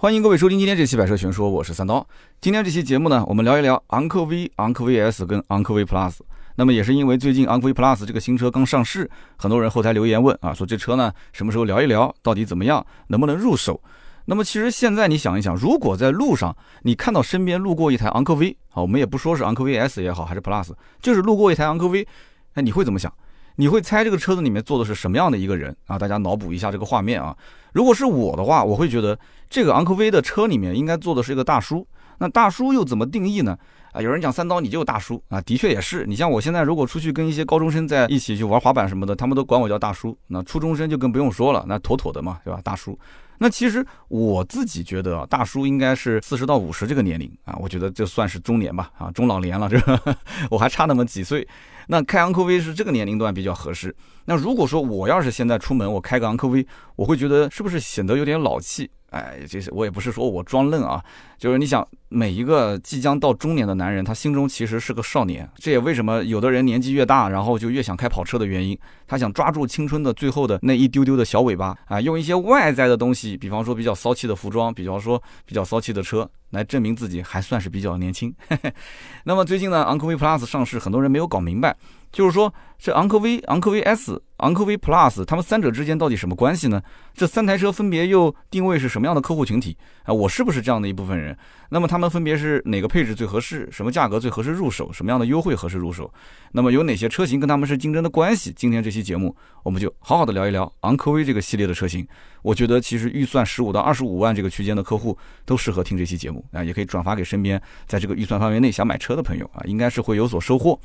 欢迎各位收听今天这期百车全说，我是三刀。今天这期节目呢，我们聊一聊昂科威、昂科威 S 跟昂科威 Plus。那么也是因为最近昂科威 Plus 这个新车刚上市，很多人后台留言问啊，说这车呢什么时候聊一聊，到底怎么样，能不能入手？那么其实现在你想一想，如果在路上你看到身边路过一台昂科威，啊，我们也不说是昂科威 S 也好，还是 Plus，就是路过一台昂科威，那你会怎么想？你会猜这个车子里面坐的是什么样的一个人啊？大家脑补一下这个画面啊。如果是我的话，我会觉得这个昂科威的车里面应该坐的是一个大叔。那大叔又怎么定义呢？啊，有人讲三刀你就大叔啊，的确也是。你像我现在如果出去跟一些高中生在一起去玩滑板什么的，他们都管我叫大叔。那初中生就更不用说了，那妥妥的嘛，对吧？大叔。那其实我自己觉得啊，大叔应该是四十到五十这个年龄啊，我觉得这算是中年吧，啊，中老年了，这 我还差那么几岁。那开昂科威是这个年龄段比较合适。那如果说我要是现在出门，我开个昂科威，我会觉得是不是显得有点老气？哎，这是我也不是说我装嫩啊，就是你想每一个即将到中年的男人，他心中其实是个少年。这也为什么有的人年纪越大，然后就越想开跑车的原因。他想抓住青春的最后的那一丢丢的小尾巴啊，用一些外在的东西，比方说比较骚气的服装，比方说比较骚气的车，来证明自己还算是比较年轻。那么最近呢，昂科威 Plus 上市，很多人没有搞明白。就是说，这昂科威、昂科威 S、昂科威 Plus，它们三者之间到底什么关系呢？这三台车分别又定位是什么样的客户群体啊？我是不是这样的一部分人？那么它们分别是哪个配置最合适？什么价格最合适入手？什么样的优惠合适入手？那么有哪些车型跟他们是竞争的关系？今天这期节目，我们就好好的聊一聊昂科威这个系列的车型。我觉得其实预算十五到二十五万这个区间的客户都适合听这期节目啊，也可以转发给身边在这个预算范围内想买车的朋友啊，应该是会有所收获。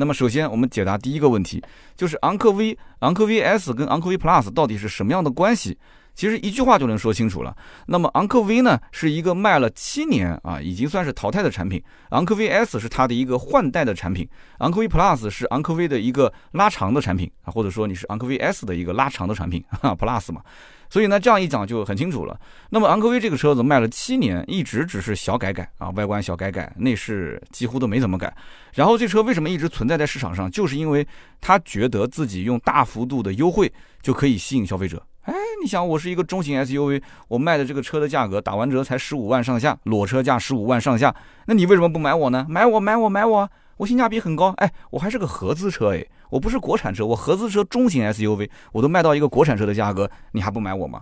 那么首先，我们解答第一个问题，就是昂科威、昂科威 S 跟昂科威 Plus 到底是什么样的关系？其实一句话就能说清楚了。那么昂科威呢，是一个卖了七年啊，已经算是淘汰的产品；昂科威 S 是它的一个换代的产品；昂科威 Plus 是昂科威的一个拉长的产品啊，或者说你是昂科威 S 的一个拉长的产品 哈，Plus 嘛。所以呢，这样一讲就很清楚了。那么昂科威这个车子卖了七年，一直只是小改改啊，外观小改改，内饰几乎都没怎么改。然后这车为什么一直存在在市场上？就是因为他觉得自己用大幅度的优惠就可以吸引消费者。哎，你想，我是一个中型 SUV，我卖的这个车的价格打完折才十五万上下，裸车价十五万上下，那你为什么不买我呢？买我，买我，买我，我性价比很高。哎，我还是个合资车，哎。我不是国产车，我合资车中型 SUV，我都卖到一个国产车的价格，你还不买我吗？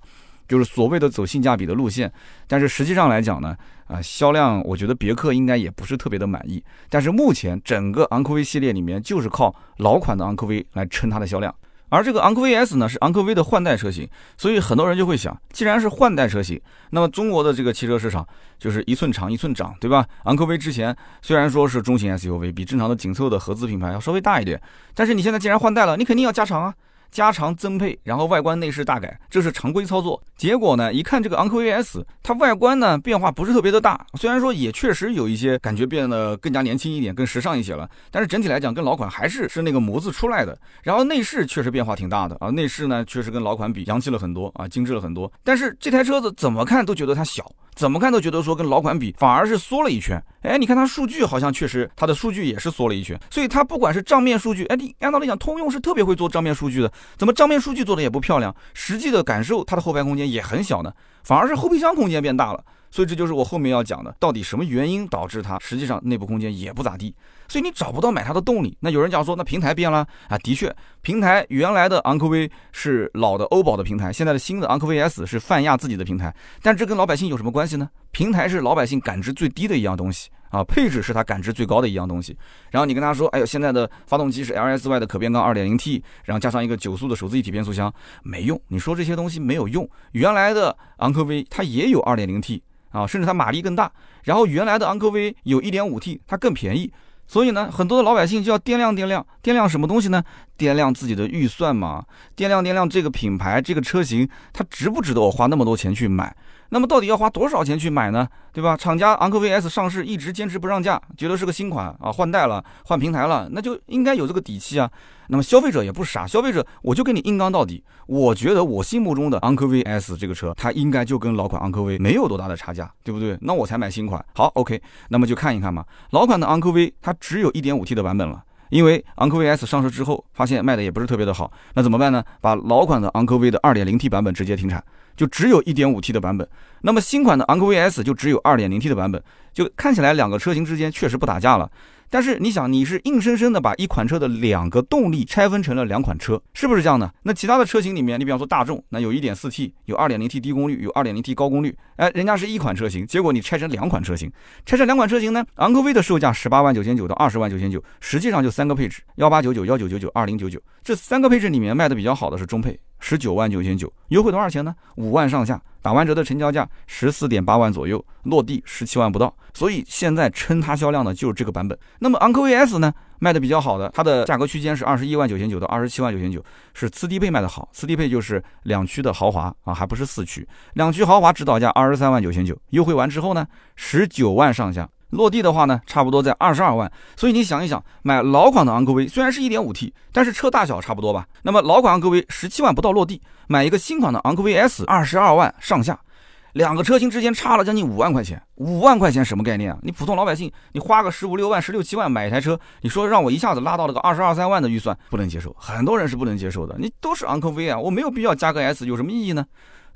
就是所谓的走性价比的路线，但是实际上来讲呢，啊，销量我觉得别克应该也不是特别的满意。但是目前整个昂科威系列里面，就是靠老款的昂科威来撑它的销量。而这个昂科威 S 呢，是昂科威的换代车型，所以很多人就会想，既然是换代车型，那么中国的这个汽车市场就是一寸长一寸长，对吧？昂科威之前虽然说是中型 SUV，比正常的紧凑的合资品牌要稍微大一点，但是你现在既然换代了，你肯定要加长啊。加长增配，然后外观内饰大改，这是常规操作。结果呢，一看这个昂科威 S，它外观呢变化不是特别的大，虽然说也确实有一些感觉变得更加年轻一点，更时尚一些了，但是整体来讲跟老款还是是那个模子出来的。然后内饰确实变化挺大的啊，内饰呢确实跟老款比洋气了很多啊，精致了很多。但是这台车子怎么看都觉得它小。怎么看都觉得说跟老款比反而是缩了一圈，哎，你看它数据好像确实它的数据也是缩了一圈，所以它不管是账面数据，哎，你按道理讲通用是特别会做账面数据的，怎么账面数据做的也不漂亮，实际的感受它的后排空间也很小呢，反而是后备箱空间变大了。所以这就是我后面要讲的，到底什么原因导致它实际上内部空间也不咋地，所以你找不到买它的动力。那有人讲说，那平台变了啊？的确，平台原来的昂科威是老的欧宝的平台，现在的新的昂科威 S 是泛亚自己的平台，但这跟老百姓有什么关系呢？平台是老百姓感知最低的一样东西啊，配置是他感知最高的一样东西。然后你跟他说，哎呦，现在的发动机是 LSY 的可变缸 2.0T，然后加上一个九速的手自一体变速箱，没用。你说这些东西没有用，原来的昂科威它也有 2.0T。啊，甚至它马力更大，然后原来的昂科威有一点五 T，它更便宜，所以呢，很多的老百姓就要掂量掂量，掂量什么东西呢？掂量自己的预算嘛，掂量掂量这个品牌、这个车型，它值不值得我花那么多钱去买？那么到底要花多少钱去买呢？对吧？厂家昂科威 S 上市一直坚持不让价，觉得是个新款啊，换代了，换平台了，那就应该有这个底气啊。那么消费者也不傻，消费者我就跟你硬刚到底。我觉得我心目中的昂科威 S 这个车，它应该就跟老款昂科威没有多大的差价，对不对？那我才买新款。好，OK，那么就看一看嘛。老款的昂科威它只有一点五 T 的版本了。因为昂科威 S 上市之后，发现卖的也不是特别的好，那怎么办呢？把老款的昂科威的 2.0T 版本直接停产，就只有一点五 T 的版本。那么新款的昂科威 S 就只有 2.0T 的版本，就看起来两个车型之间确实不打架了。但是你想，你是硬生生的把一款车的两个动力拆分成了两款车，是不是这样的？那其他的车型里面，你比方说大众，那有一点四 T，有二点零 T 低功率，有二点零 T 高功率，哎，人家是一款车型，结果你拆成两款车型，拆成两款车型呢？昂科威的售价十八万九千九到二十万九千九，实际上就三个配置：幺八九九、幺九九九、二零九九。这三个配置里面卖的比较好的是中配。十九万九千九，优惠多少钱呢？五万上下，打完折的成交价十四点八万左右，落地十七万不到。所以现在撑它销量的就是这个版本。那么昂科威 S 呢，卖的比较好的，它的价格区间是二十一万九千九到二十七万九千九，是次低配卖的好。次低配就是两驱的豪华啊，还不是四驱。两驱豪华指导价二十三万九千九，优惠完之后呢，十九万上下。落地的话呢，差不多在二十二万，所以你想一想，买老款的昂科威虽然是一点五 T，但是车大小差不多吧？那么老款昂科威十七万不到落地，买一个新款的昂科威 S 二十二万上下，两个车型之间差了将近五万块钱，五万块钱什么概念啊？你普通老百姓，你花个十五六万、十六七万买一台车，你说让我一下子拉到了个二十二三万的预算，不能接受，很多人是不能接受的。你都是昂科威啊，我没有必要加个 S，有什么意义呢？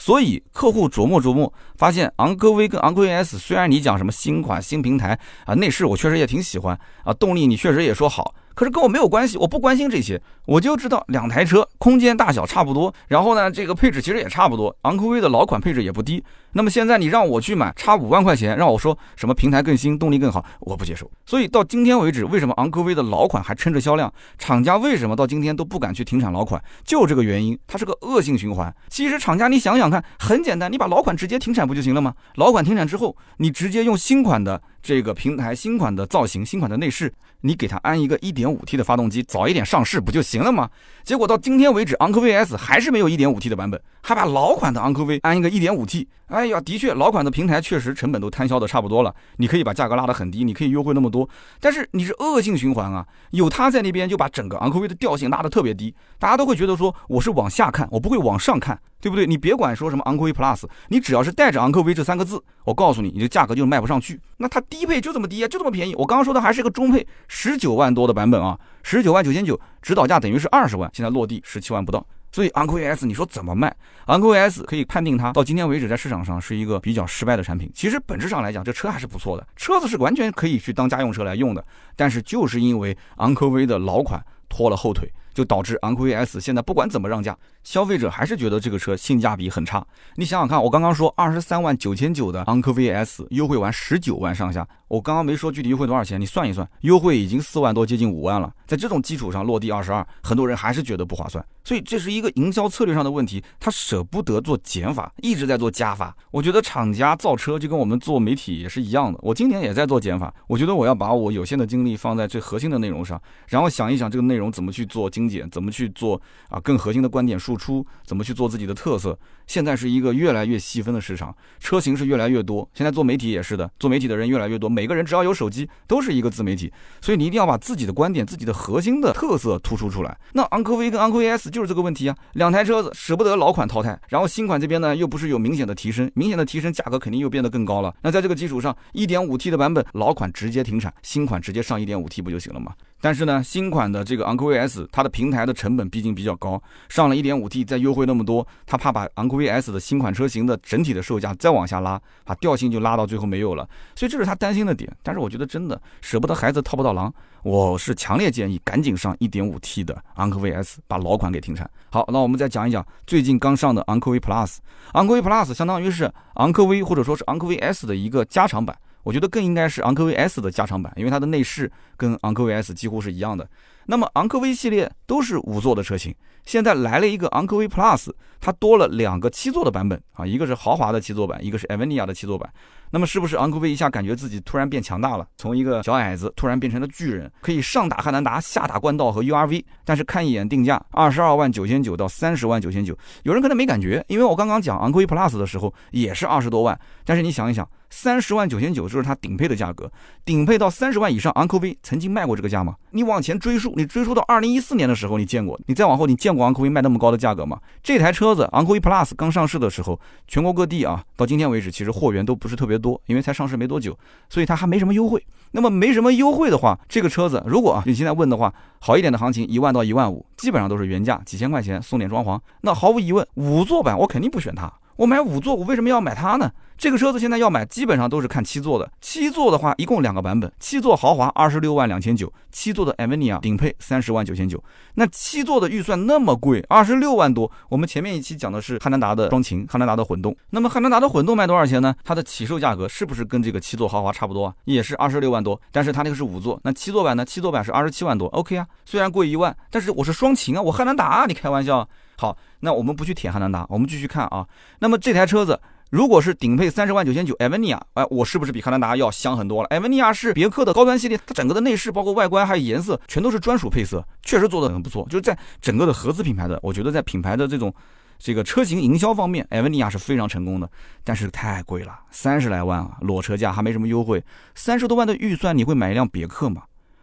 所以客户琢磨琢磨，发现昂科威跟昂科威 S，虽然你讲什么新款新平台啊，内饰我确实也挺喜欢啊，动力你确实也说好。可是跟我没有关系，我不关心这些，我就知道两台车空间大小差不多，然后呢，这个配置其实也差不多。昂科威的老款配置也不低，那么现在你让我去买，差五万块钱，让我说什么平台更新，动力更好，我不接受。所以到今天为止，为什么昂科威的老款还撑着销量？厂家为什么到今天都不敢去停产老款？就这个原因，它是个恶性循环。其实厂家你想想看，很简单，你把老款直接停产不就行了吗？老款停产之后，你直接用新款的。这个平台新款的造型，新款的内饰，你给它安一个 1.5T 的发动机，早一点上市不就行了吗？结果到今天为止，昂科威 S 还是没有 1.5T 的版本，还把老款的昂科威安一个 1.5T。哎呀，的确，老款的平台确实成本都摊销的差不多了，你可以把价格拉得很低，你可以优惠那么多。但是你是恶性循环啊，有他在那边就把整个昂科威的调性拉得特别低，大家都会觉得说我是往下看，我不会往上看。对不对？你别管说什么昂科威 Plus，你只要是带着昂科威这三个字，我告诉你，你的价格就卖不上去。那它低配就这么低啊，就这么便宜。我刚刚说的还是一个中配，十九万多的版本啊，十九万九千九，指导价等于是二十万，现在落地十七万不到。所以昂科威 S 你说怎么卖？昂科威 S 可以判定它到今天为止在市场上是一个比较失败的产品。其实本质上来讲，这车还是不错的，车子是完全可以去当家用车来用的。但是就是因为昂科威的老款拖了后腿。就导致昂科威 S 现在不管怎么让价，消费者还是觉得这个车性价比很差。你想想看，我刚刚说二十三万九千九的昂科威 S 优惠完十九万上下，我刚刚没说具体优惠多少钱，你算一算，优惠已经四万多，接近五万了。在这种基础上落地二十二，很多人还是觉得不划算。所以这是一个营销策略上的问题，他舍不得做减法，一直在做加法。我觉得厂家造车就跟我们做媒体也是一样的，我今年也在做减法。我觉得我要把我有限的精力放在最核心的内容上，然后想一想这个内容怎么去做精简，怎么去做啊更核心的观点输出，怎么去做自己的特色。现在是一个越来越细分的市场，车型是越来越多。现在做媒体也是的，做媒体的人越来越多，每个人只要有手机都是一个自媒体，所以你一定要把自己的观点、自己的核心的特色突出出来。那昂科威跟昂科威 S 就是这个问题啊，两台车子舍不得老款淘汰，然后新款这边呢又不是有明显的提升，明显的提升价格肯定又变得更高了。那在这个基础上一点五 T 的版本老款直接停产，新款直接上一点五 T 不就行了吗？但是呢，新款的这个昂科威 S，它的平台的成本毕竟比较高，上了一点五 T 再优惠那么多，他怕把昂科威 S 的新款车型的整体的售价再往下拉，把调性就拉到最后没有了，所以这是他担心的点。但是我觉得真的舍不得孩子套不到狼，我是强烈建议赶紧上一点五 T 的昂科威 S，把老款给停产。好，那我们再讲一讲最近刚上的昂科威 Plus，昂科威 Plus 相当于是昂科威或者说是昂科威 S 的一个加长版。我觉得更应该是昂科威 S 的加长版，因为它的内饰跟昂科威 S 几乎是一样的。那么昂科威系列都是五座的车型，现在来了一个昂科威 Plus，它多了两个七座的版本啊，一个是豪华的七座版，一个是 a v e n i a 的七座版。那么是不是昂科威一下感觉自己突然变强大了，从一个小矮子突然变成了巨人，可以上打汉兰达，下打冠道和 URV？但是看一眼定价，二十二万九千九到三十万九千九，有人可能没感觉，因为我刚刚讲昂科威 Plus 的时候也是二十多万，但是你想一想。三十万九千九，就是它顶配的价格。顶配到三十万以上，昂科威曾经卖过这个价吗？你往前追溯，你追溯到二零一四年的时候，你见过？你再往后，你见过昂科威卖那么高的价格吗？这台车子昂科威 Plus 刚上市的时候，全国各地啊，到今天为止，其实货源都不是特别多，因为才上市没多久，所以它还没什么优惠。那么没什么优惠的话，这个车子如果啊你现在问的话，好一点的行情一万到一万五，基本上都是原价几千块钱送点装潢。那毫无疑问，五座版我肯定不选它。我买五座，我为什么要买它呢？这个车子现在要买，基本上都是看七座的。七座的话，一共两个版本，七座豪华二十六万两千九，七座的 Avinia 顶配三十万九千九。那七座的预算那么贵，二十六万多。我们前面一期讲的是汉兰达的双擎，汉兰达的混动。那么汉兰达的混动卖多少钱呢？它的起售价格是不是跟这个七座豪华差不多啊？也是二十六万多。但是它那个是五座，那七座版呢？七座版是二十七万多。OK 啊，虽然贵一万，但是我是双擎啊，我汉兰达啊，你开玩笑？好，那我们不去舔汉兰达，我们继续看啊。那么这台车子。如果是顶配三十万九千九，艾文尼亚，哎，我是不是比汉兰达要香很多了？艾文尼亚是别克的高端系列，它整个的内饰、包括外观还有颜色，全都是专属配色，确实做的很不错。就是在整个的合资品牌的，我觉得在品牌的这种这个车型营销方面，艾文尼亚是非常成功的。但是太贵了，三十来万啊，裸车价还没什么优惠，三十多万的预算你会买一辆别克吗？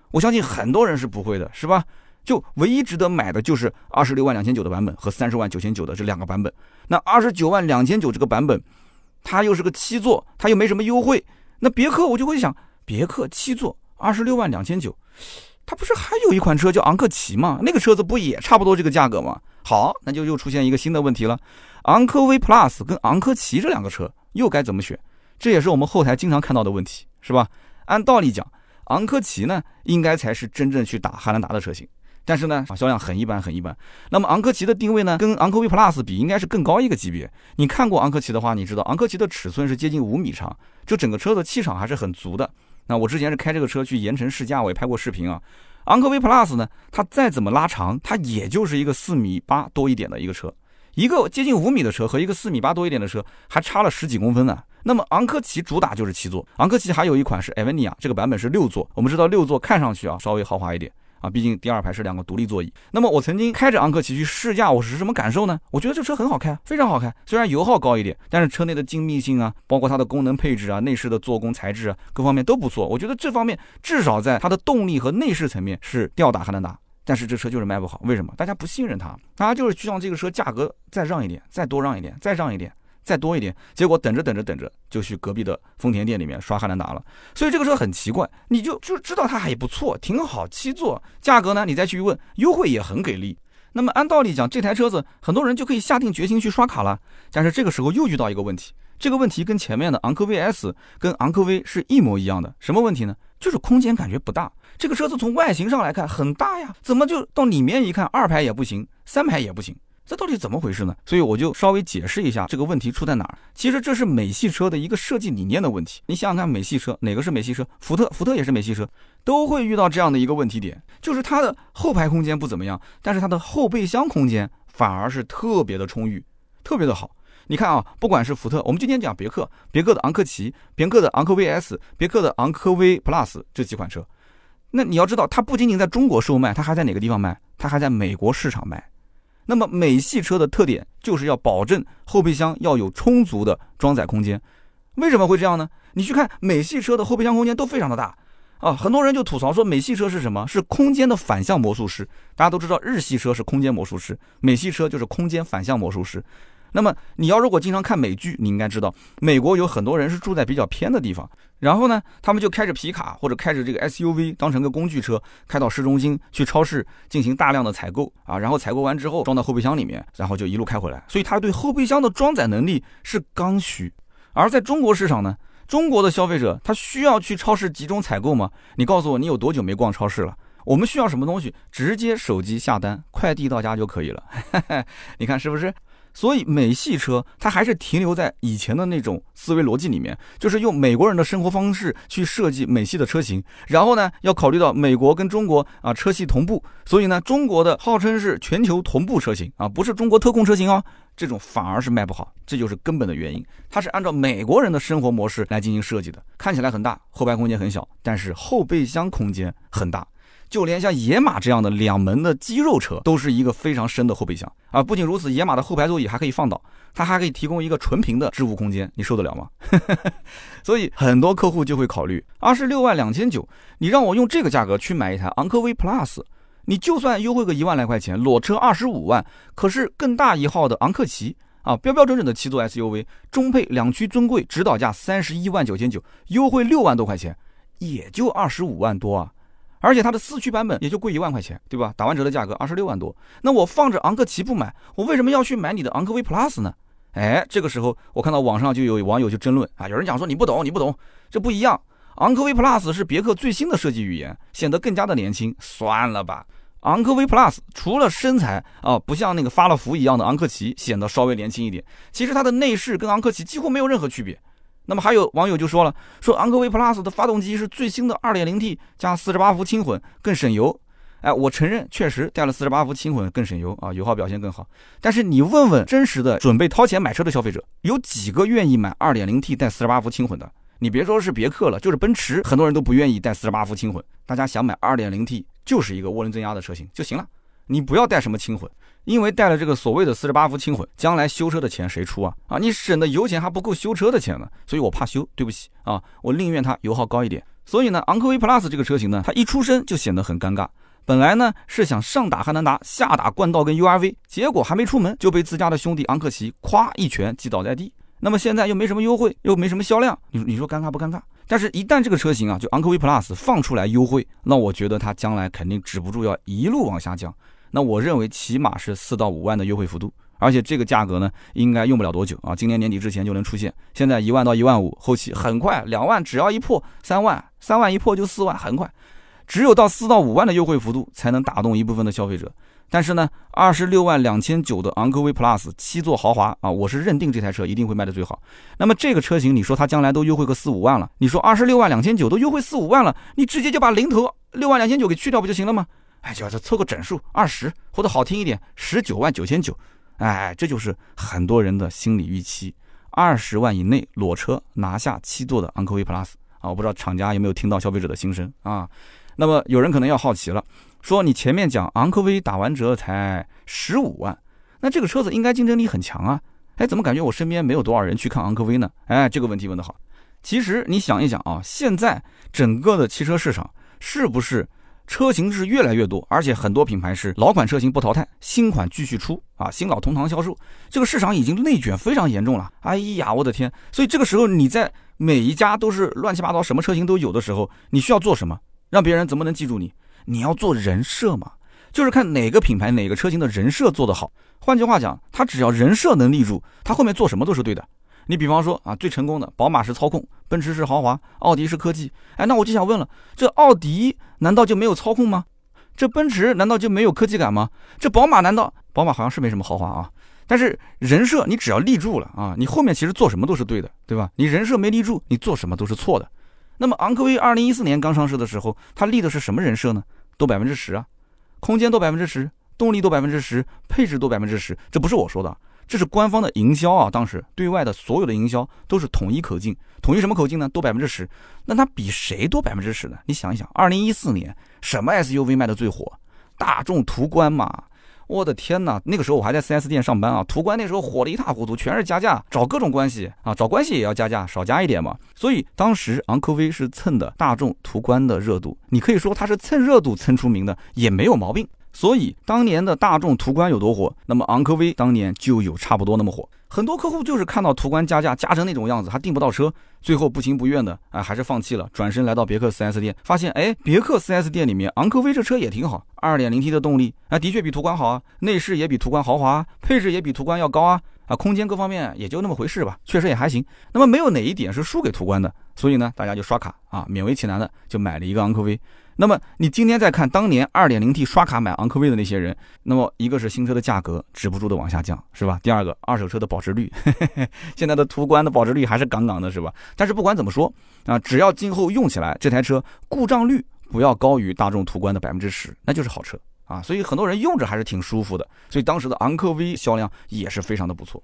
我相信很多人是不会的，是吧？就唯一值得买的就是二十六万两千九的版本和三十万九千九的这两个版本。那二十九万两千九这个版本。它又是个七座，它又没什么优惠。那别克我就会想，别克七座二十六万两千九，它不是还有一款车叫昂克旗吗？那个车子不也差不多这个价格吗？好，那就又出现一个新的问题了，昂科威 Plus 跟昂科旗这两个车又该怎么选？这也是我们后台经常看到的问题，是吧？按道理讲，昂科旗呢应该才是真正去打汉兰达的车型。但是呢，销量很一般，很一般。那么昂科旗的定位呢，跟昂科威 Plus 比，应该是更高一个级别。你看过昂科旗的话，你知道昂科旗的尺寸是接近五米长，就整个车的气场还是很足的。那我之前是开这个车去盐城试驾，我也拍过视频啊。昂科威 Plus 呢，它再怎么拉长，它也就是一个四米八多一点的一个车，一个接近五米的车和一个四米八多一点的车，还差了十几公分呢。那么昂科旗主打就是七座，昂科旗还有一款是 Avinia，这个版本是六座。我们知道六座看上去啊稍微豪华一点。啊，毕竟第二排是两个独立座椅。那么我曾经开着昂克旗去试驾，我是什么感受呢？我觉得这车很好开，非常好开。虽然油耗高一点，但是车内的精密性啊，包括它的功能配置啊、内饰的做工材质啊，各方面都不错。我觉得这方面至少在它的动力和内饰层面是吊打汉兰达。但是这车就是卖不好，为什么？大家不信任它，大家就是希望这个车价格再让一点，再多让一点，再让一点。再多一点，结果等着等着等着就去隔壁的丰田店里面刷汉兰达了。所以这个车很奇怪，你就就知道它还不错，挺好，七座，价格呢你再去问，优惠也很给力。那么按道理讲，这台车子很多人就可以下定决心去刷卡了。但是这个时候又遇到一个问题，这个问题跟前面的昂科威 S 跟昂科威是一模一样的。什么问题呢？就是空间感觉不大。这个车子从外形上来看很大呀，怎么就到里面一看，二排也不行，三排也不行。这到底怎么回事呢？所以我就稍微解释一下这个问题出在哪儿。其实这是美系车的一个设计理念的问题。你想想看，美系车哪个是美系车？福特，福特也是美系车，都会遇到这样的一个问题点，就是它的后排空间不怎么样，但是它的后备箱空间反而是特别的充裕，特别的好。你看啊，不管是福特，我们今天讲别克，别克的昂克旗，别克的昂科威 S，别克的昂科威 Plus 这几款车，那你要知道，它不仅仅在中国售卖，它还在哪个地方卖？它还在美国市场卖。那么美系车的特点就是要保证后备箱要有充足的装载空间，为什么会这样呢？你去看美系车的后备箱空间都非常的大啊，很多人就吐槽说美系车是什么？是空间的反向魔术师。大家都知道日系车是空间魔术师，美系车就是空间反向魔术师。那么你要如果经常看美剧，你应该知道，美国有很多人是住在比较偏的地方，然后呢，他们就开着皮卡或者开着这个 SUV 当成个工具车，开到市中心去超市进行大量的采购啊，然后采购完之后装到后备箱里面，然后就一路开回来。所以他对后备箱的装载能力是刚需。而在中国市场呢，中国的消费者他需要去超市集中采购吗？你告诉我，你有多久没逛超市了？我们需要什么东西，直接手机下单，快递到家就可以了。你看是不是？所以美系车它还是停留在以前的那种思维逻辑里面，就是用美国人的生活方式去设计美系的车型，然后呢要考虑到美国跟中国啊车系同步，所以呢中国的号称是全球同步车型啊，不是中国特供车型哦，这种反而是卖不好，这就是根本的原因，它是按照美国人的生活模式来进行设计的，看起来很大，后排空间很小，但是后备箱空间很大。就连像野马这样的两门的肌肉车，都是一个非常深的后备箱啊！不仅如此，野马的后排座椅还可以放倒，它还可以提供一个纯平的置物空间，你受得了吗？所以很多客户就会考虑，二十六万两千九，你让我用这个价格去买一台昂科威 Plus，你就算优惠个一万来块钱，裸车二十五万，可是更大一号的昂克旗啊，标标准准的七座 SUV，中配两驱尊贵，指导价三十一万九千九，优惠六万多块钱，也就二十五万多啊。而且它的四驱版本也就贵一万块钱，对吧？打完折的价格二十六万多。那我放着昂克旗不买，我为什么要去买你的昂科威 Plus 呢？哎，这个时候我看到网上就有网友就争论啊，有人讲说你不懂，你不懂，这不一样。昂科威 Plus 是别克最新的设计语言，显得更加的年轻。算了吧。昂科威 Plus 除了身材啊，不像那个发了福一样的昂克旗显得稍微年轻一点，其实它的内饰跟昂克旗几乎没有任何区别。那么还有网友就说了，说昂科威 Plus 的发动机是最新的 2.0T 加48伏轻混，更省油。哎，我承认确实带了48伏轻混更省油啊，油耗表现更好。但是你问问真实的准备掏钱买车的消费者，有几个愿意买 2.0T 带48伏轻混的？你别说是别克了，就是奔驰，很多人都不愿意带48伏轻混。大家想买 2.0T。就是一个涡轮增压的车型就行了，你不要带什么轻混，因为带了这个所谓的四十八伏轻混，将来修车的钱谁出啊？啊，你省的油钱还不够修车的钱呢，所以我怕修，对不起啊，我宁愿它油耗高一点。所以呢，昂科威 Plus 这个车型呢，它一出生就显得很尴尬。本来呢是想上打汉兰达，下打冠道跟 URV，结果还没出门就被自家的兄弟昂克旗咵一拳击倒在地。那么现在又没什么优惠，又没什么销量，你你说尴尬不尴尬？但是，一旦这个车型啊，就昂科威 Plus 放出来优惠，那我觉得它将来肯定止不住要一路往下降。那我认为起码是四到五万的优惠幅度，而且这个价格呢，应该用不了多久啊，今年年底之前就能出现。现在一万到一万五，后期很快两万，只要一破三万，三万一破就四万，很快。只有到四到五万的优惠幅度，才能打动一部分的消费者。但是呢，二十六万两千九的昂科威 Plus 七座豪华啊，我是认定这台车一定会卖的最好。那么这个车型，你说它将来都优惠个四五万了，你说二十六万两千九都优惠四五万了，你直接就把零头六万两千九给去掉不就行了吗？哎，就要凑个整数二十，或者好听一点十九万九千九。哎，这就是很多人的心理预期，二十万以内裸车拿下七座的昂科威 Plus 啊！我不知道厂家有没有听到消费者的心声啊？那么有人可能要好奇了。说你前面讲昂科威打完折才十五万，那这个车子应该竞争力很强啊？哎，怎么感觉我身边没有多少人去看昂科威呢？哎，这个问题问得好。其实你想一想啊，现在整个的汽车市场是不是车型是越来越多，而且很多品牌是老款车型不淘汰，新款继续出啊，新老同堂销售，这个市场已经内卷非常严重了。哎呀，我的天！所以这个时候你在每一家都是乱七八糟，什么车型都有的时候，你需要做什么，让别人怎么能记住你？你要做人设嘛，就是看哪个品牌哪个车型的人设做得好。换句话讲，他只要人设能立住，他后面做什么都是对的。你比方说啊，最成功的宝马是操控，奔驰是豪华，奥迪是科技。哎，那我就想问了，这奥迪难道就没有操控吗？这奔驰难道就没有科技感吗？这宝马难道宝马好像是没什么豪华啊？但是人设你只要立住了啊，你后面其实做什么都是对的，对吧？你人设没立住，你做什么都是错的。那么昂科威二零一四年刚上市的时候，它立的是什么人设呢？多百分之十啊，空间多百分之十，动力多百分之十，配置多百分之十，这不是我说的，这是官方的营销啊。当时对外的所有的营销都是统一口径，统一什么口径呢？多百分之十。那它比谁多百分之十呢？你想一想，二零一四年什么 SUV 卖的最火？大众途观嘛。我的天哪！那个时候我还在 4S 店上班啊，途观那时候火的一塌糊涂，全是加价，找各种关系啊，找关系也要加价，少加一点嘛。所以当时昂科威是蹭的大众途观的热度，你可以说它是蹭热度蹭出名的，也没有毛病。所以当年的大众途观有多火，那么昂科威当年就有差不多那么火。很多客户就是看到途观加价加成那种样子，还订不到车，最后不情不愿的啊，还是放弃了，转身来到别克 4S 店，发现哎，别克 4S 店里面昂科威这车也挺好，2.0T 的动力啊，的确比途观好啊，内饰也比途观豪华，配置也比途观要高啊，啊，空间各方面也就那么回事吧，确实也还行。那么没有哪一点是输给途观的，所以呢，大家就刷卡啊，勉为其难的就买了一个昂科威。那么你今天再看当年 2.0T 刷卡买昂科威的那些人，那么一个是新车的价格止不住的往下降，是吧？第二个二手车的保值率，现在的途观的保值率还是杠杠的，是吧？但是不管怎么说啊，只要今后用起来这台车故障率不要高于大众途观的百分之十，那就是好车啊。所以很多人用着还是挺舒服的，所以当时的昂科威销量也是非常的不错。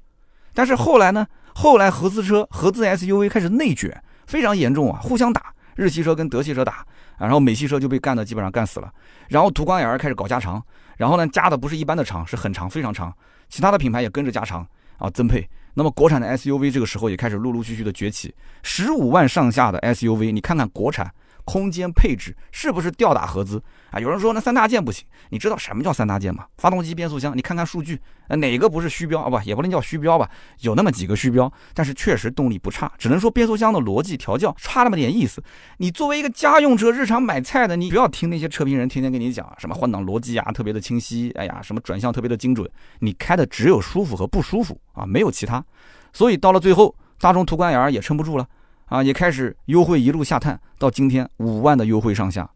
但是后来呢，后来合资车、合资 SUV 开始内卷，非常严重啊，互相打，日系车跟德系车打。然后美系车就被干的基本上干死了，然后途观 L 开始搞加长，然后呢加的不是一般的长，是很长非常长，其他的品牌也跟着加长啊增配。那么国产的 SUV 这个时候也开始陆陆续续的崛起，十五万上下的 SUV，你看看国产空间配置是不是吊打合资啊？有人说那三大件不行，你知道什么叫三大件吗？发动机、变速箱，你看看数据，哪个不是虚标啊？不，也不能叫虚标吧，有那么几个虚标，但是确实动力不差，只能说变速箱的逻辑调教差那么点意思。你作为一个家用车，日常买菜的，你不要听那些车评人天天跟你讲什么换挡逻辑啊特别的清晰，哎呀什么转向特别的精准，你开的只有舒服和不舒服啊，没有其他。所以到了最后，大众途观 L 也撑不住了。啊，也开始优惠一路下探，到今天五万的优惠上下，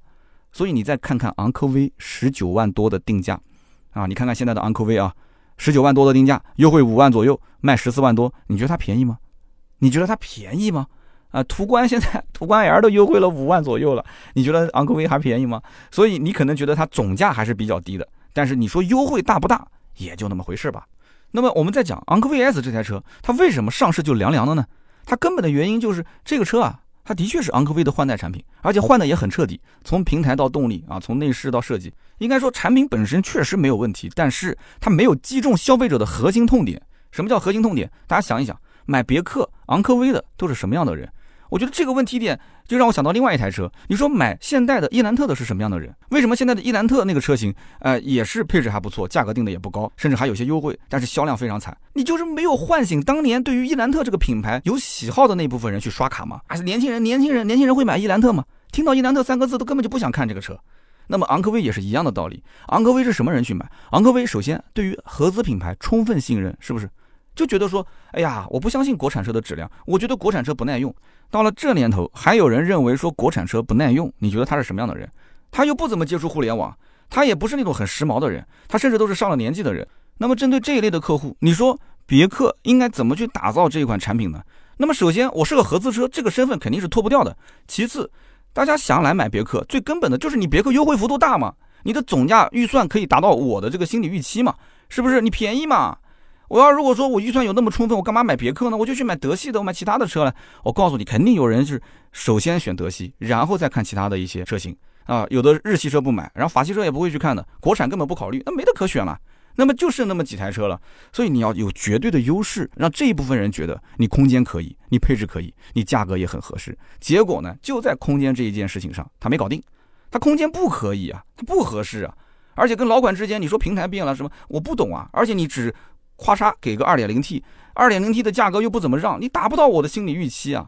所以你再看看昂科威十九万多的定价，啊，你看看现在的昂科威啊，十九万多的定价，优惠五万左右，卖十四万多，你觉得它便宜吗？你觉得它便宜吗？啊，途观现在途观 L 都优惠了五万左右了，你觉得昂科威还便宜吗？所以你可能觉得它总价还是比较低的，但是你说优惠大不大，也就那么回事吧。那么我们再讲昂科威 S 这台车，它为什么上市就凉凉的呢？它根本的原因就是这个车啊，它的确是昂科威的换代产品，而且换的也很彻底，从平台到动力啊，从内饰到设计，应该说产品本身确实没有问题，但是它没有击中消费者的核心痛点。什么叫核心痛点？大家想一想，买别克、昂科威的都是什么样的人？我觉得这个问题点就让我想到另外一台车。你说买现代的伊兰特的是什么样的人？为什么现在的伊兰特那个车型，呃，也是配置还不错，价格定的也不高，甚至还有些优惠，但是销量非常惨。你就是没有唤醒当年对于伊兰特这个品牌有喜好的那部分人去刷卡吗？还是年轻人？年轻人，年轻人会买伊兰特吗？听到伊兰特三个字都根本就不想看这个车。那么昂科威也是一样的道理。昂科威是什么人去买？昂科威首先对于合资品牌充分信任，是不是？就觉得说，哎呀，我不相信国产车的质量，我觉得国产车不耐用。到了这年头，还有人认为说国产车不耐用，你觉得他是什么样的人？他又不怎么接触互联网，他也不是那种很时髦的人，他甚至都是上了年纪的人。那么针对这一类的客户，你说别克应该怎么去打造这一款产品呢？那么首先，我是个合资车，这个身份肯定是脱不掉的。其次，大家想来买别克，最根本的就是你别克优惠幅度大嘛，你的总价预算可以达到我的这个心理预期嘛，是不是？你便宜嘛。我要如果说我预算有那么充分，我干嘛买别克呢？我就去买德系的，我买其他的车了。我告诉你，肯定有人是首先选德系，然后再看其他的一些车型啊。有的日系车不买，然后法系车也不会去看的，国产根本不考虑，那没得可选了。那么就剩那么几台车了，所以你要有绝对的优势，让这一部分人觉得你空间可以，你配置可以，你价格也很合适。结果呢，就在空间这一件事情上，他没搞定，他空间不可以啊，它不合适啊，而且跟老款之间，你说平台变了什么，我不懂啊，而且你只。夸嚓给个二点零 T，二点零 T 的价格又不怎么让，你达不到我的心理预期啊，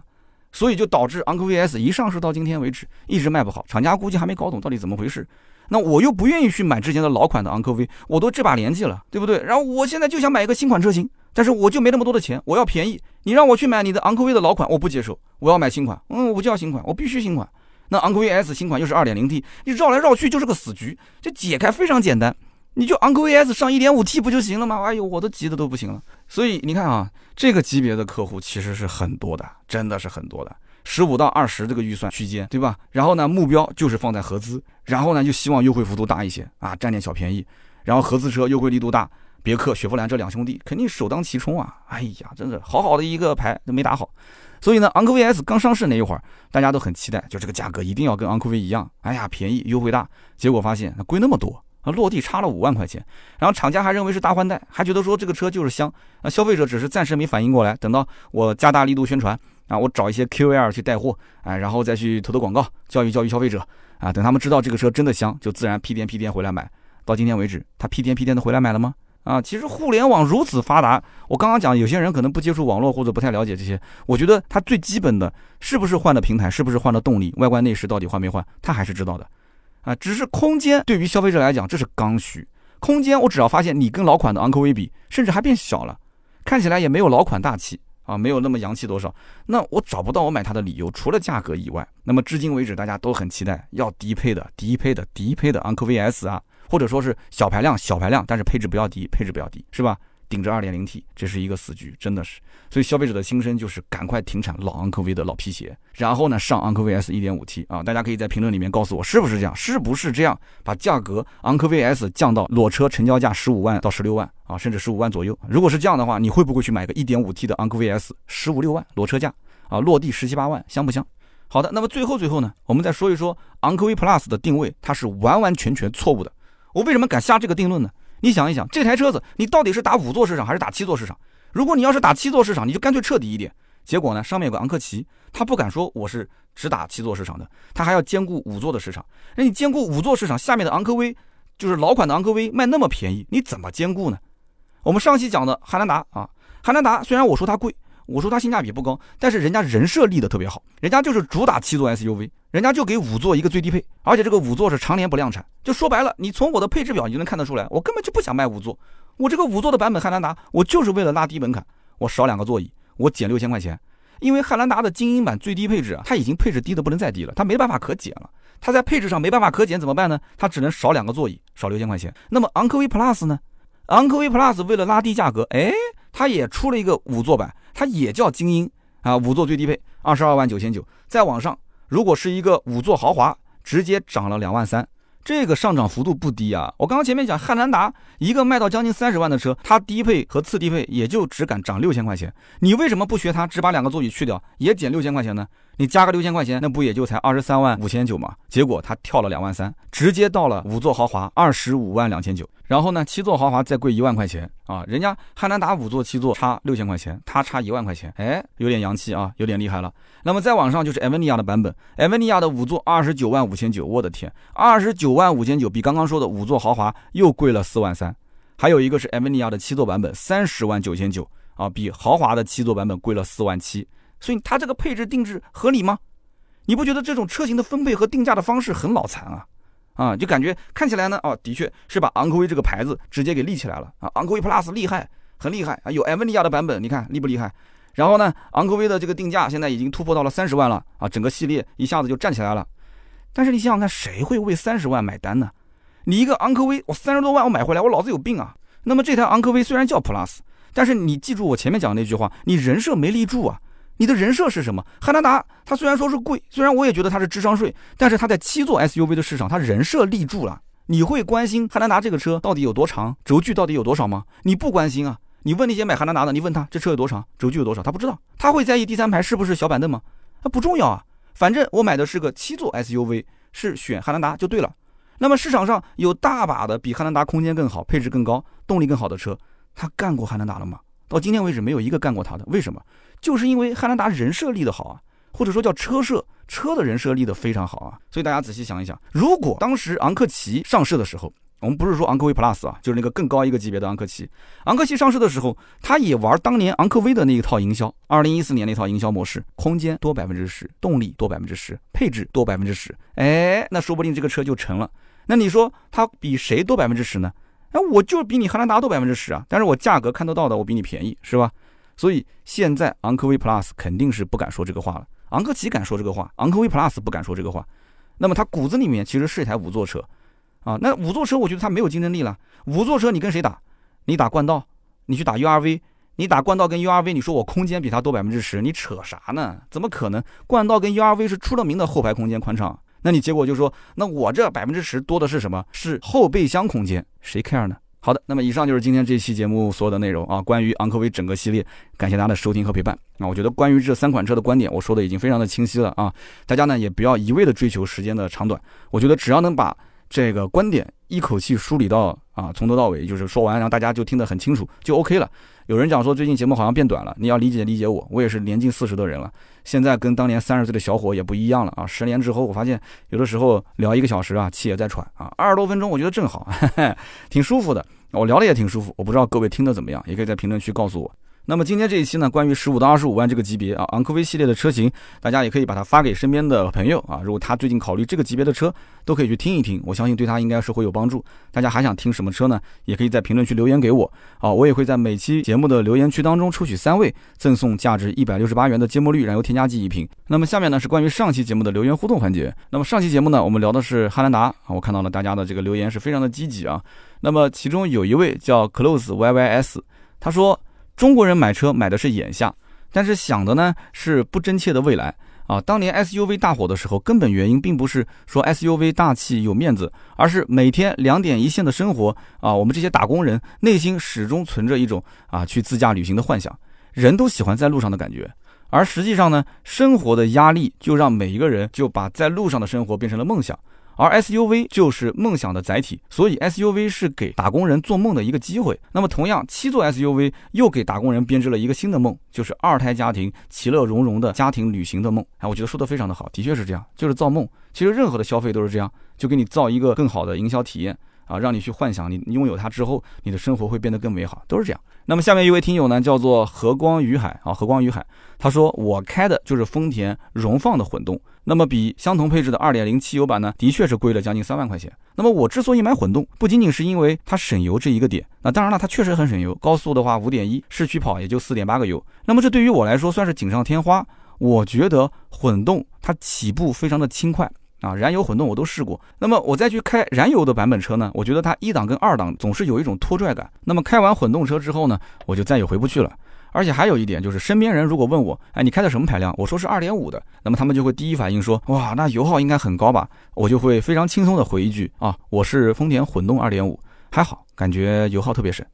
所以就导致昂科威 S 一上市到今天为止一直卖不好，厂家估计还没搞懂到底怎么回事。那我又不愿意去买之前的老款的昂科威，我都这把年纪了，对不对？然后我现在就想买一个新款车型，但是我就没那么多的钱，我要便宜。你让我去买你的昂科威的老款，我不接受，我要买新款。嗯，我就要新款，我必须新款。那昂科威 S 新款又是二点零 T，你绕来绕去就是个死局，这解开非常简单。你就昂科威 S 上一点五 T 不就行了吗？哎呦，我都急的都不行了。所以你看啊，这个级别的客户其实是很多的，真的是很多的，十五到二十这个预算区间，对吧？然后呢，目标就是放在合资，然后呢，就希望优惠幅度大一些啊，占点小便宜。然后合资车优惠力度大，别克、雪佛兰这两兄弟肯定首当其冲啊！哎呀，真的好好的一个牌都没打好。所以呢，昂科威 S 刚上市那一会儿，大家都很期待，就这个价格一定要跟昂科威一样，哎呀，便宜优惠大。结果发现那贵那么多。啊，落地差了五万块钱，然后厂家还认为是大换代，还觉得说这个车就是香。那消费者只是暂时没反应过来，等到我加大力度宣传啊，我找一些 QL 去带货，哎，然后再去投投广告，教育教育消费者啊，等他们知道这个车真的香，就自然屁颠屁颠回来买。到今天为止，他屁颠屁颠的回来买了吗？啊，其实互联网如此发达，我刚刚讲有些人可能不接触网络或者不太了解这些，我觉得他最基本的是不是换的平台，是不是换的动力，外观内饰到底换没换，他还是知道的。啊，只是空间对于消费者来讲，这是刚需。空间，我只要发现你跟老款的昂科威比，甚至还变小了，看起来也没有老款大气啊，没有那么洋气多少。那我找不到我买它的理由，除了价格以外。那么至今为止，大家都很期待要低配的、低配的、低配的昂科威 S 啊，或者说是小排量、小排量，但是配置不要低，配置不要低，是吧？顶着 2.0T，这是一个死局，真的是。所以消费者的心声就是赶快停产老昂科威的老皮鞋，然后呢上昂科威 S 1.5T 啊！大家可以在评论里面告诉我是不是这样，是不是这样？把价格昂科威 S 降到裸车成交价十五万到十六万啊，甚至十五万左右。如果是这样的话，你会不会去买个 1.5T 的昂科威 S 十五六万裸车价啊？落地十七八万，香不香？好的，那么最后最后呢，我们再说一说昂科威 Plus 的定位，它是完完全全错误的。我为什么敢下这个定论呢？你想一想，这台车子你到底是打五座市场还是打七座市场？如果你要是打七座市场，你就干脆彻底一点，结果呢，上面有个昂克旗，他不敢说我是只打七座市场的，他还要兼顾五座的市场。那你兼顾五座市场，下面的昂科威就是老款的昂科威卖那么便宜，你怎么兼顾呢？我们上期讲的汉兰达啊，汉兰达虽然我说它贵，我说它性价比不高，但是人家人设立的特别好，人家就是主打七座 SUV，人家就给五座一个最低配，而且这个五座是常年不量产。就说白了，你从我的配置表你就能看得出来，我根本就不想卖五座，我这个五座的版本汉兰达，我就是为了拉低门槛，我少两个座椅，我减六千块钱。因为汉兰达的精英版最低配置啊，它已经配置低的不能再低了，它没办法可减了。它在配置上没办法可减怎么办呢？它只能少两个座椅，少六千块钱。那么昂科威 Plus 呢？昂科威 Plus 为了拉低价格，哎，它也出了一个五座版，它也叫精英啊，五座最低配，二十二万九千九。再往上，如果是一个五座豪华，直接涨了两万三。这个上涨幅度不低啊！我刚刚前面讲汉兰达一个卖到将近三十万的车，它低配和次低配也就只敢涨六千块钱。你为什么不学它，只把两个座椅去掉，也减六千块钱呢？你加个六千块钱，那不也就才二十三万五千九吗？结果它跳了两万三，直接到了五座豪华二十五万两千九。然后呢，七座豪华再贵一万块钱啊！人家汉兰达五座七座差六千块钱，它差一万块钱，哎，有点洋气啊，有点厉害了。那么再往上就是艾文尼亚的版本，艾文尼亚的五座二十九万五千九，我的天，二十九万五千九比刚刚说的五座豪华又贵了四万三。还有一个是艾文尼亚的七座版本，三十万九千九啊，比豪华的七座版本贵了四万七。所以它这个配置定制合理吗？你不觉得这种车型的分配和定价的方式很脑残啊？啊，就感觉看起来呢，哦，的确是把昂科威这个牌子直接给立起来了啊。昂科威 Plus 厉害，很厉害啊，有艾文尼亚的版本，你看厉不厉害？然后呢，昂科威的这个定价现在已经突破到了三十万了啊，整个系列一下子就站起来了。但是你想想看，谁会为三十万买单呢？你一个昂科威，我三十多万我买回来，我脑子有病啊！那么这台昂科威虽然叫 Plus，但是你记住我前面讲的那句话，你人设没立住啊。你的人设是什么？汉兰达它虽然说是贵，虽然我也觉得它是智商税，但是它在七座 SUV 的市场，它人设立住了。你会关心汉兰达这个车到底有多长，轴距到底有多少吗？你不关心啊。你问那些买汉兰达的，你问他这车有多长，轴距有多少，他不知道。他会在意第三排是不是小板凳吗？那不重要啊。反正我买的是个七座 SUV，是选汉兰达就对了。那么市场上有大把的比汉兰达空间更好、配置更高、动力更好的车，他干过汉兰达了吗？到今天为止没有一个干过他的。为什么？就是因为汉兰达人设立的好啊，或者说叫车设车的人设立的非常好啊，所以大家仔细想一想，如果当时昂克旗上市的时候，我们不是说昂科威 Plus 啊，就是那个更高一个级别的昂克旗，昂克旗上市的时候，它也玩当年昂科威的那一套营销，二零一四年那套营销模式，空间多百分之十，动力多百分之十，配置多百分之十，哎，那说不定这个车就成了。那你说它比谁多百分之十呢？哎，我就比你汉兰达多百分之十啊，但是我价格看得到的，我比你便宜，是吧？所以现在昂科威 Plus 肯定是不敢说这个话了，昂科旗敢说这个话，昂科威 Plus 不敢说这个话。那么它骨子里面其实是一台五座车，啊，那五座车我觉得它没有竞争力了。五座车你跟谁打？你打冠道，你去打 URV，你打冠道跟 URV，你说我空间比它多百分之十，你扯啥呢？怎么可能？冠道跟 URV 是出了名的后排空间宽敞，那你结果就说，那我这百分之十多的是什么？是后备箱空间，谁 care 呢？好的，那么以上就是今天这期节目所有的内容啊。关于昂科威整个系列，感谢大家的收听和陪伴。那我觉得关于这三款车的观点，我说的已经非常的清晰了啊。大家呢也不要一味的追求时间的长短，我觉得只要能把这个观点一口气梳理到啊，从头到尾就是说完，然后大家就听得很清楚就 OK 了。有人讲说最近节目好像变短了，你要理解理解我，我也是年近四十的人了。现在跟当年三十岁的小伙也不一样了啊！十年之后，我发现有的时候聊一个小时啊，气也在喘啊，二十多分钟我觉得正好，挺舒服的。我聊的也挺舒服，我不知道各位听的怎么样，也可以在评论区告诉我。那么今天这一期呢，关于十五到二十五万这个级别啊，昂科威系列的车型，大家也可以把它发给身边的朋友啊。如果他最近考虑这个级别的车，都可以去听一听，我相信对他应该是会有帮助。大家还想听什么车呢？也可以在评论区留言给我啊，我也会在每期节目的留言区当中抽取三位，赠送价值一百六十八元的芥末绿燃油添加剂一瓶。那么下面呢是关于上期节目的留言互动环节。那么上期节目呢，我们聊的是汉兰达啊，我看到了大家的这个留言是非常的积极啊。那么其中有一位叫 Close YYS，他说。中国人买车买的是眼下，但是想的呢是不真切的未来啊！当年 SUV 大火的时候，根本原因并不是说 SUV 大气有面子，而是每天两点一线的生活啊！我们这些打工人内心始终存着一种啊去自驾旅行的幻想，人都喜欢在路上的感觉。而实际上呢，生活的压力就让每一个人就把在路上的生活变成了梦想。而 SUV 就是梦想的载体，所以 SUV 是给打工人做梦的一个机会。那么同样，七座 SUV 又给打工人编织了一个新的梦，就是二胎家庭其乐融融的家庭旅行的梦。哎，我觉得说的非常的好，的确是这样，就是造梦。其实任何的消费都是这样，就给你造一个更好的营销体验。啊，让你去幻想，你拥有它之后，你的生活会变得更美好，都是这样。那么下面一位听友呢，叫做和光于海啊，和光于海，他说我开的就是丰田荣放的混动，那么比相同配置的二点零汽油版呢，的确是贵了将近三万块钱。那么我之所以买混动，不仅仅是因为它省油这一个点，那当然了，它确实很省油，高速的话五点一，市区跑也就四点八个油。那么这对于我来说算是锦上添花。我觉得混动它起步非常的轻快。啊，燃油混动我都试过，那么我再去开燃油的版本车呢？我觉得它一档跟二档总是有一种拖拽感。那么开完混动车之后呢，我就再也回不去了。而且还有一点就是，身边人如果问我，哎，你开的什么排量？我说是二点五的，那么他们就会第一反应说，哇，那油耗应该很高吧？我就会非常轻松的回一句，啊，我是丰田混动二点五，还好，感觉油耗特别省，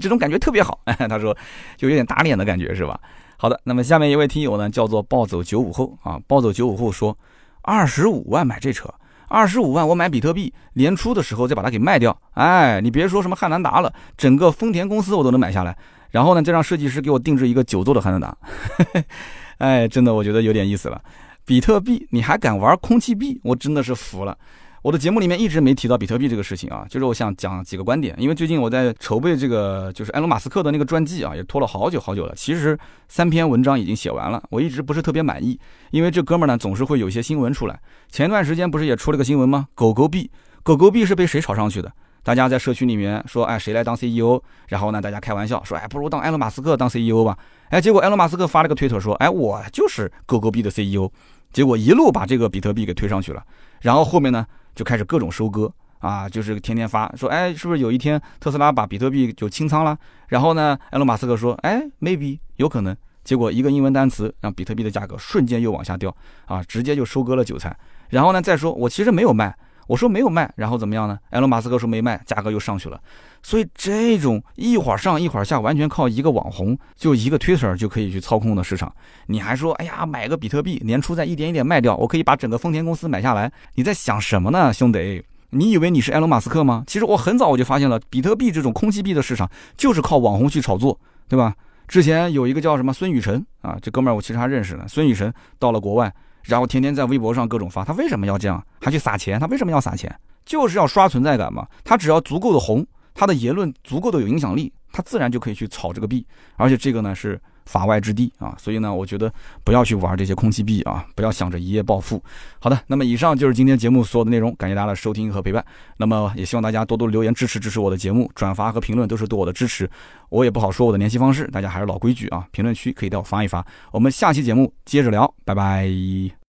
这种感觉特别好。他说，就有点打脸的感觉是吧？好的，那么下面一位听友呢，叫做暴走九五后啊，暴走九五后说。二十五万买这车，二十五万我买比特币，年初的时候再把它给卖掉。哎，你别说什么汉兰达了，整个丰田公司我都能买下来。然后呢，再让设计师给我定制一个九座的汉兰达。哎，真的我觉得有点意思了。比特币你还敢玩空气币，我真的是服了。我的节目里面一直没提到比特币这个事情啊，就是我想讲几个观点，因为最近我在筹备这个就是埃隆马斯克的那个传记啊，也拖了好久好久了。其实三篇文章已经写完了，我一直不是特别满意，因为这哥们儿呢总是会有一些新闻出来。前段时间不是也出了个新闻吗？狗狗币，狗狗币是被谁炒上去的？大家在社区里面说，哎，谁来当 CEO？然后呢，大家开玩笑说，哎，不如当埃隆马斯克当 CEO 吧。哎，结果埃隆马斯克发了个推特说，哎，我就是狗狗币的 CEO。结果一路把这个比特币给推上去了。然后后面呢？就开始各种收割啊，就是天天发说，哎，是不是有一天特斯拉把比特币就清仓了？然后呢，埃隆马斯克说，哎，maybe 有可能。结果一个英文单词让比特币的价格瞬间又往下掉啊，直接就收割了韭菜。然后呢，再说我其实没有卖。我说没有卖，然后怎么样呢？埃隆·马斯克说没卖，价格又上去了。所以这种一会儿上一会儿下，完全靠一个网红，就一个 Twitter 就可以去操控的市场。你还说，哎呀，买个比特币，年初再一点一点卖掉，我可以把整个丰田公司买下来。你在想什么呢，兄弟？你以为你是埃隆·马斯克吗？其实我很早我就发现了，比特币这种空气币的市场就是靠网红去炒作，对吧？之前有一个叫什么孙宇晨啊，这哥们儿我其实还认识呢。孙宇晨到了国外。然后天天在微博上各种发，他为什么要这样？还去撒钱？他为什么要撒钱？就是要刷存在感嘛。他只要足够的红，他的言论足够的有影响力，他自然就可以去炒这个币。而且这个呢是法外之地啊，所以呢，我觉得不要去玩这些空气币啊，不要想着一夜暴富。好的，那么以上就是今天节目所有的内容，感谢大家的收听和陪伴。那么也希望大家多多留言支持支持我的节目，转发和评论都是对我的支持。我也不好说我的联系方式，大家还是老规矩啊，评论区可以带我发一发。我们下期节目接着聊，拜拜。